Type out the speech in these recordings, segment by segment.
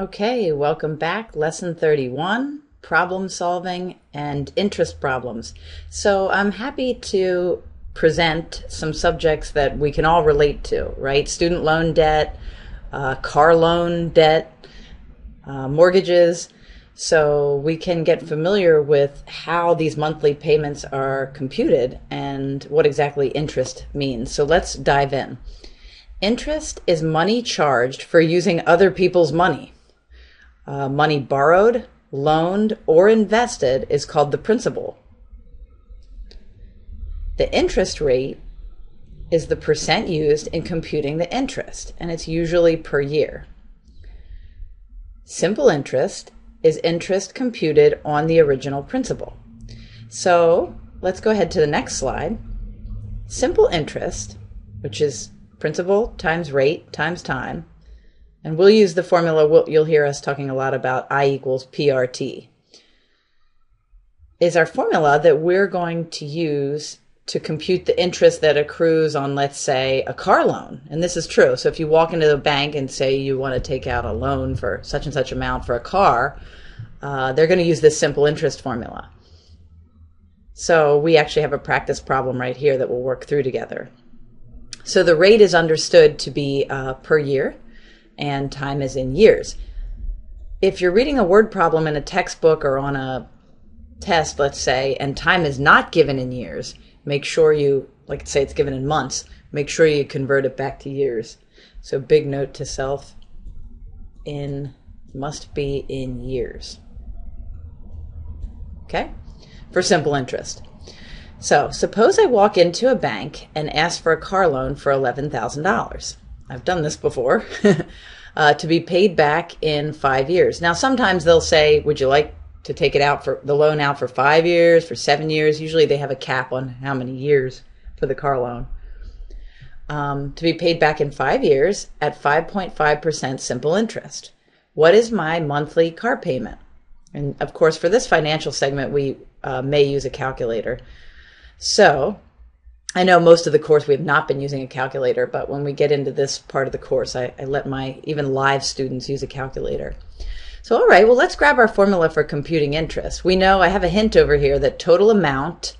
Okay, welcome back. Lesson 31 Problem Solving and Interest Problems. So, I'm happy to present some subjects that we can all relate to, right? Student loan debt, uh, car loan debt, uh, mortgages. So, we can get familiar with how these monthly payments are computed and what exactly interest means. So, let's dive in. Interest is money charged for using other people's money. Uh, money borrowed, loaned, or invested is called the principal. The interest rate is the percent used in computing the interest, and it's usually per year. Simple interest is interest computed on the original principal. So let's go ahead to the next slide. Simple interest, which is principal times rate times time. And we'll use the formula, we'll, you'll hear us talking a lot about I equals PRT, is our formula that we're going to use to compute the interest that accrues on, let's say, a car loan. And this is true. So if you walk into the bank and say you want to take out a loan for such and such amount for a car, uh, they're going to use this simple interest formula. So we actually have a practice problem right here that we'll work through together. So the rate is understood to be uh, per year, and time is in years. If you're reading a word problem in a textbook or on a test, let's say, and time is not given in years, make sure you, like say it's given in months, make sure you convert it back to years. So big note to self in must be in years. Okay? For simple interest. So, suppose I walk into a bank and ask for a car loan for $11,000. I've done this before. uh, to be paid back in five years. Now, sometimes they'll say, Would you like to take it out for the loan out for five years, for seven years? Usually they have a cap on how many years for the car loan. Um, to be paid back in five years at 5.5% simple interest. What is my monthly car payment? And of course, for this financial segment, we uh, may use a calculator. So I know most of the course we have not been using a calculator, but when we get into this part of the course, I, I let my even live students use a calculator. So, all right, well, let's grab our formula for computing interest. We know I have a hint over here that total amount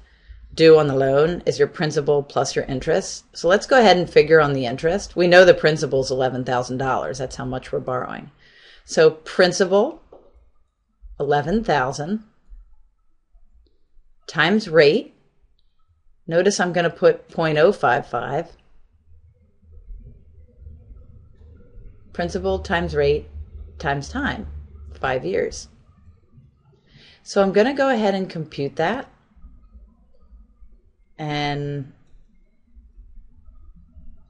due on the loan is your principal plus your interest. So let's go ahead and figure on the interest. We know the principal is $11,000. That's how much we're borrowing. So principal, 11,000 times rate, Notice I'm going to put 0.055. Principal times rate times time, five years. So I'm going to go ahead and compute that. And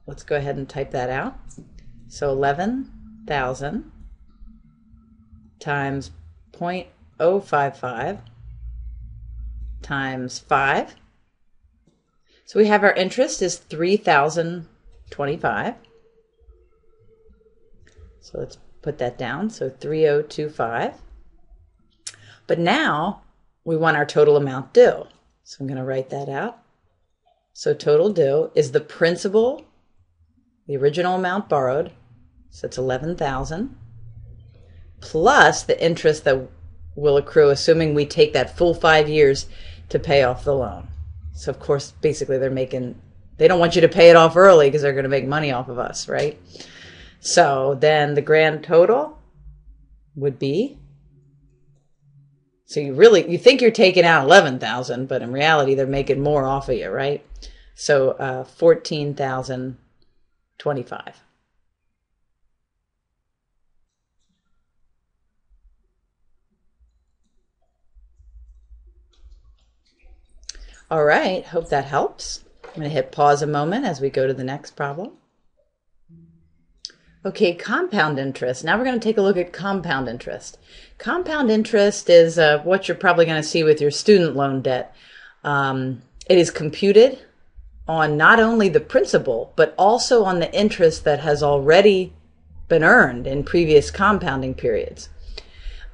let's go ahead and type that out. So 11,000 times 0.055 times 5 so we have our interest is 3025 So let's put that down. So 3025 But now we want our total amount due. So I'm going to write that out. So total due is the principal, the original amount borrowed, so it's 11,000 plus the interest that will accrue assuming we take that full 5 years to pay off the loan. So of course, basically they're making, they don't want you to pay it off early because they're going to make money off of us, right? So then the grand total would be, so you really, you think you're taking out 11,000, but in reality they're making more off of you, right? So uh, 14,025. All right, hope that helps. I'm going to hit pause a moment as we go to the next problem. Okay, compound interest. Now we're going to take a look at compound interest. Compound interest is uh, what you're probably going to see with your student loan debt. Um, it is computed on not only the principal, but also on the interest that has already been earned in previous compounding periods.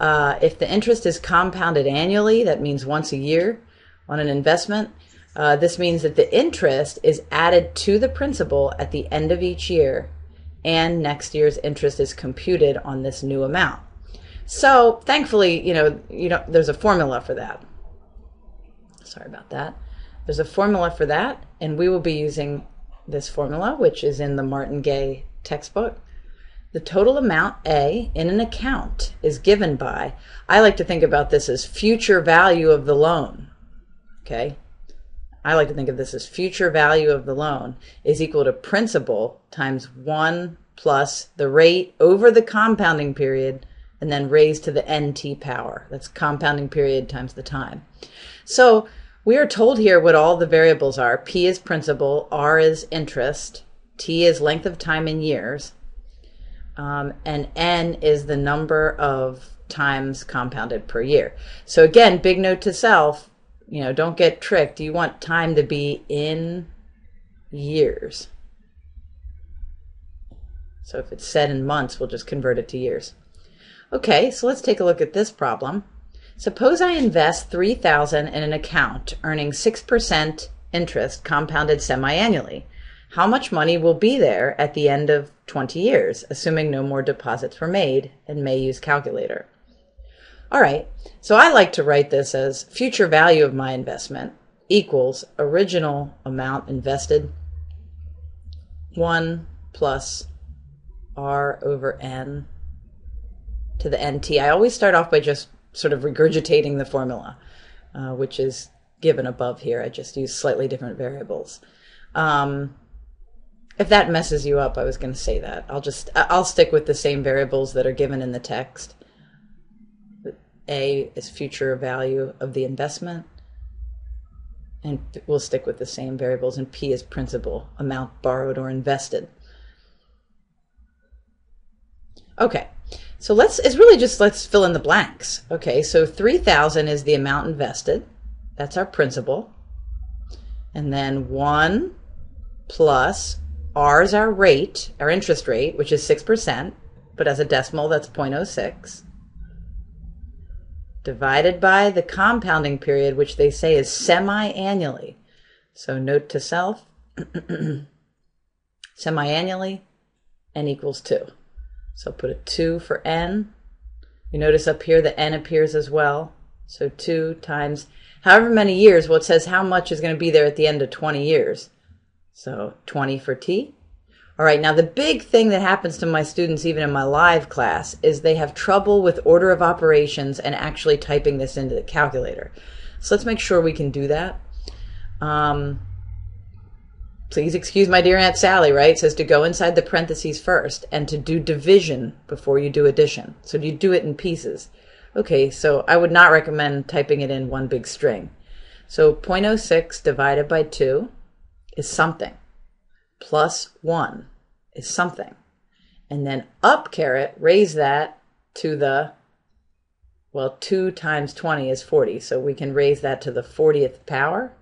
Uh, if the interest is compounded annually, that means once a year, on an investment. Uh, this means that the interest is added to the principal at the end of each year, and next year's interest is computed on this new amount. So thankfully, you know, you know, there's a formula for that. Sorry about that. There's a formula for that, and we will be using this formula, which is in the Martin Gay textbook. The total amount A in an account is given by, I like to think about this as future value of the loan. Okay? I like to think of this as future value of the loan is equal to principal times 1 plus the rate over the compounding period and then raised to the nt power. That's compounding period times the time. So we are told here what all the variables are. P is principal, R is interest, T is length of time in years, um, and N is the number of times compounded per year. So again, big note to self, you know, don't get tricked. You want time to be in years. So if it's said in months, we'll just convert it to years. Okay, so let's take a look at this problem. Suppose I invest 3000 in an account earning 6% interest compounded semi-annually. How much money will be there at the end of 20 years, assuming no more deposits were made and may use calculator? All right, so I like to write this as future value of my investment equals original amount invested 1 plus r over n to the nt. I always start off by just sort of regurgitating the formula, uh, which is given above here. I just use slightly different variables. Um, if that messes you up, I was going to say that. I'll just, I'll stick with the same variables that are given in the text. A is future value of the investment. And we'll stick with the same variables. And P is principal, amount borrowed or invested. Okay, so let's, it's really just let's fill in the blanks. Okay, so 3000 is the amount invested. That's our principal. And then 1 plus R is our rate, our interest rate, which is 6%, but as a decimal, that's 0.06 divided by the compounding period, which they say is semi-annually. So note to self, semi-annually, n equals 2. So put a 2 for n. You notice up here the n appears as well. So 2 times however many years, well, it says how much is going to be there at the end of 20 years. So 20 for t. All right, now the big thing that happens to my students, even in my live class, is they have trouble with order of operations and actually typing this into the calculator. So let's make sure we can do that. Um, please excuse my dear Aunt Sally, right? It says to go inside the parentheses first and to do division before you do addition. So you do it in pieces. Okay, so I would not recommend typing it in one big string. So 0.06 divided by 2 is something plus 1 is something. And then up caret, raise that to the, well, 2 times 20 is 40. So we can raise that to the 40th power.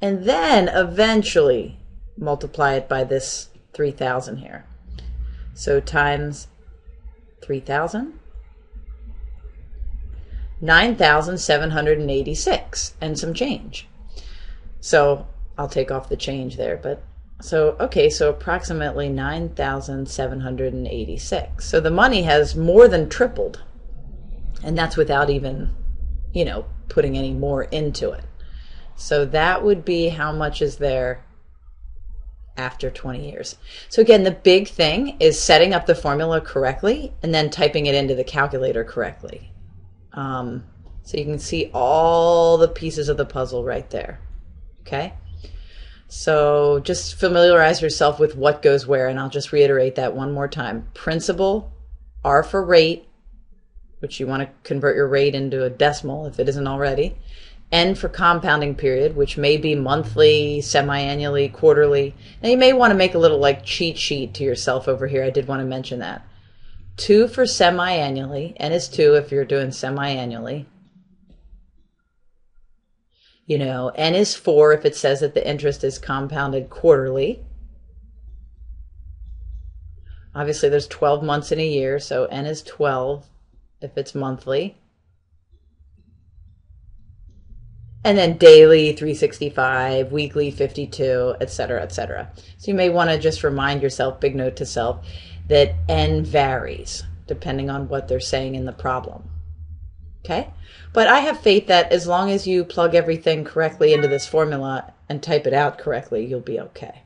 And then eventually multiply it by this 3,000 here. So times 3,000. 9,786 and some change. So I'll take off the change there, but so okay, so approximately 9,786. So the money has more than tripled. And that's without even, you know, putting any more into it. So that would be how much is there after 20 years. So again, the big thing is setting up the formula correctly and then typing it into the calculator correctly. Um, so you can see all the pieces of the puzzle right there. Okay. So just familiarize yourself with what goes where, and I'll just reiterate that one more time. Principal, R for rate, which you want to convert your rate into a decimal if it isn't already. N for compounding period, which may be monthly, semi-annually, quarterly. Now you may want to make a little like cheat sheet to yourself over here. I did want to mention that. Two for semi-annually. N is two if you're doing semi-annually you know, n is 4 if it says that the interest is compounded quarterly. Obviously, there's 12 months in a year, so n is 12 if it's monthly. And then daily 365, weekly 52, etc., etc. So you may want to just remind yourself, big note to self, that n varies. depending on what they're saying in the problem. Okay? But I have faith that as long as you plug everything correctly into this formula and type it out correctly, you'll be okay.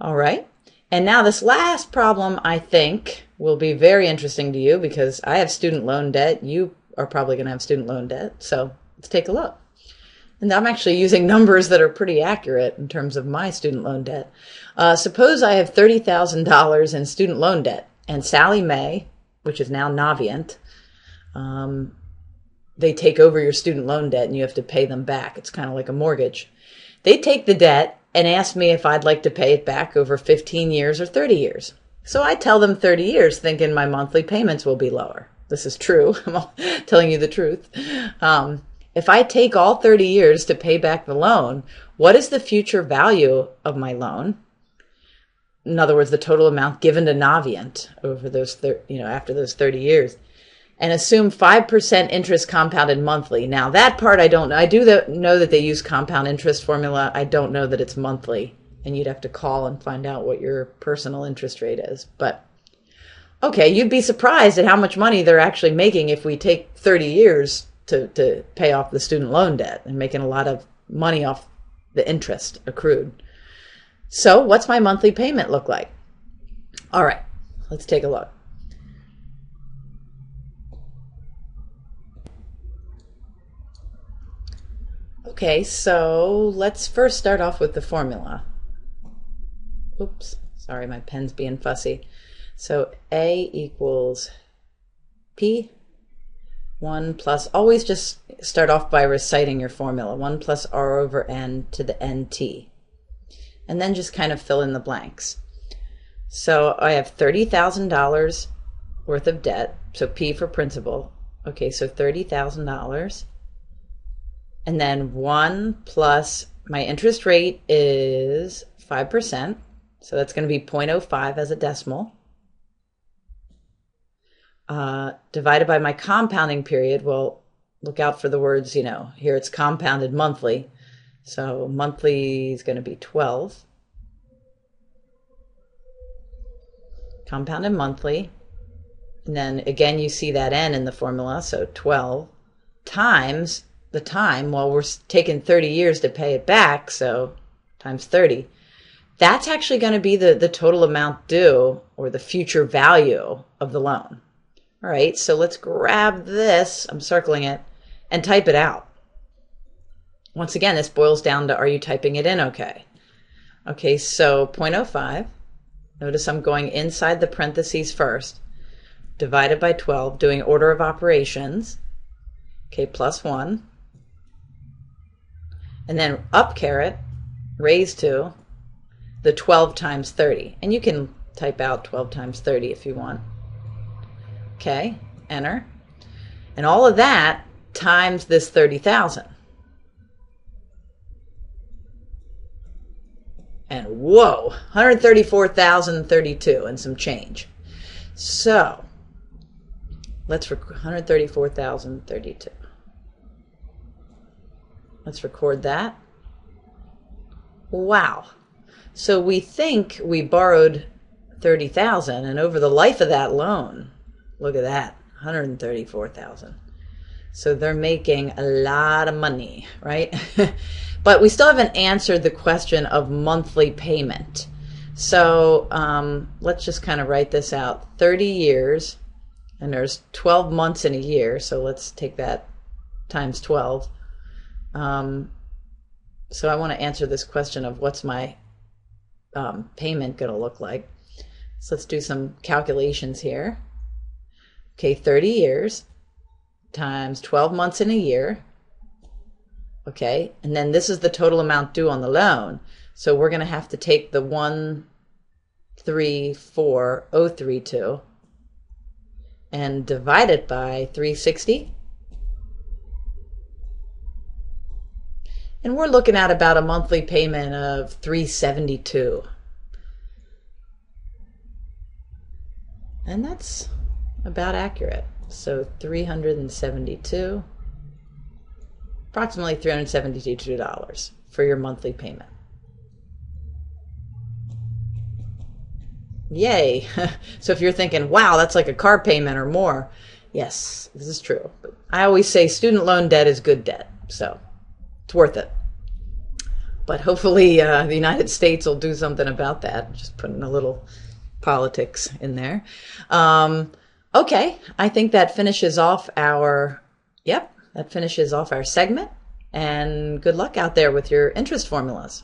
All right. And now this last problem, I think, will be very interesting to you because I have student loan debt. You are probably going to have student loan debt. So let's take a look. And I'm actually using numbers that are pretty accurate in terms of my student loan debt. Uh, suppose I have $30,000 in student loan debt and Sallie Mae, which is now Navient, um, they take over your student loan debt and you have to pay them back. It's kind of like a mortgage. They take the debt and ask me if I'd like to pay it back over 15 years or 30 years. So I tell them 30 years thinking my monthly payments will be lower. This is true. I'm telling you the truth. Um, if I take all 30 years to pay back the loan, what is the future value of my loan? In other words, the total amount given to Navient over those, thir- you know, after those 30 years and assume 5% interest compounded monthly. Now that part I don't know. I do know that they use compound interest formula. I don't know that it's monthly and you'd have to call and find out what your personal interest rate is. But okay, you'd be surprised at how much money they're actually making if we take 30 years to, to pay off the student loan debt and making a lot of money off the interest accrued. So what's my monthly payment look like? All right, let's take a look. Okay, so let's first start off with the formula. Oops, sorry, my pen's being fussy. So A equals P 1 plus, always just start off by reciting your formula. 1 plus R over N to the NT. And then just kind of fill in the blanks. So I have $30,000 worth of debt. So P for principal. Okay, so $30,000 and then 1 plus my interest rate is 5%. So that's going to be 0.05 as a decimal. Uh, divided by my compounding period. Well, look out for the words, you know, here it's compounded monthly. So monthly is going to be 12. Compounded monthly. And then again, you see that n in the formula. So 12 times the time while we're taking 30 years to pay it back, so times 30, that's actually going to be the, the total amount due or the future value of the loan. All right, so let's grab this, I'm circling it, and type it out. Once again, this boils down to are you typing it in okay? Okay, so 0.05. Notice I'm going inside the parentheses first, divided by 12, doing order of operations. Okay, plus 1 and then up caret raised to the 12 times 30. And you can type out 12 times 30 if you want. Okay, enter. And all of that times this 30,000. And whoa, 134,032 and some change. So let's 134,032. Let's record that. Wow. So we think we borrowed 30,000 and over the life of that loan, look at that, 134,000. So they're making a lot of money, right? but we still haven't answered the question of monthly payment. So um, let's just kind of write this out. 30 years, and there's 12 months in a year, so let's take that times 12. Um, so I want to answer this question of what's my um, payment going to look like. So let's do some calculations here. Okay, 30 years times 12 months in a year. Okay, and then this is the total amount due on the loan. So we're going to have to take the 134032 and divide it by 360 and we're looking at about a monthly payment of 372 and that's about accurate so 372 approximately $372 for your monthly payment Yay. so if you're thinking, wow, that's like a car payment or more, yes, this is true. I always say student loan debt is good debt. So it's worth it. But hopefully uh, the United States will do something about that. Just putting a little politics in there. Um, okay, I think that finishes off our, yep, that finishes off our segment. And good luck out there with your interest formulas.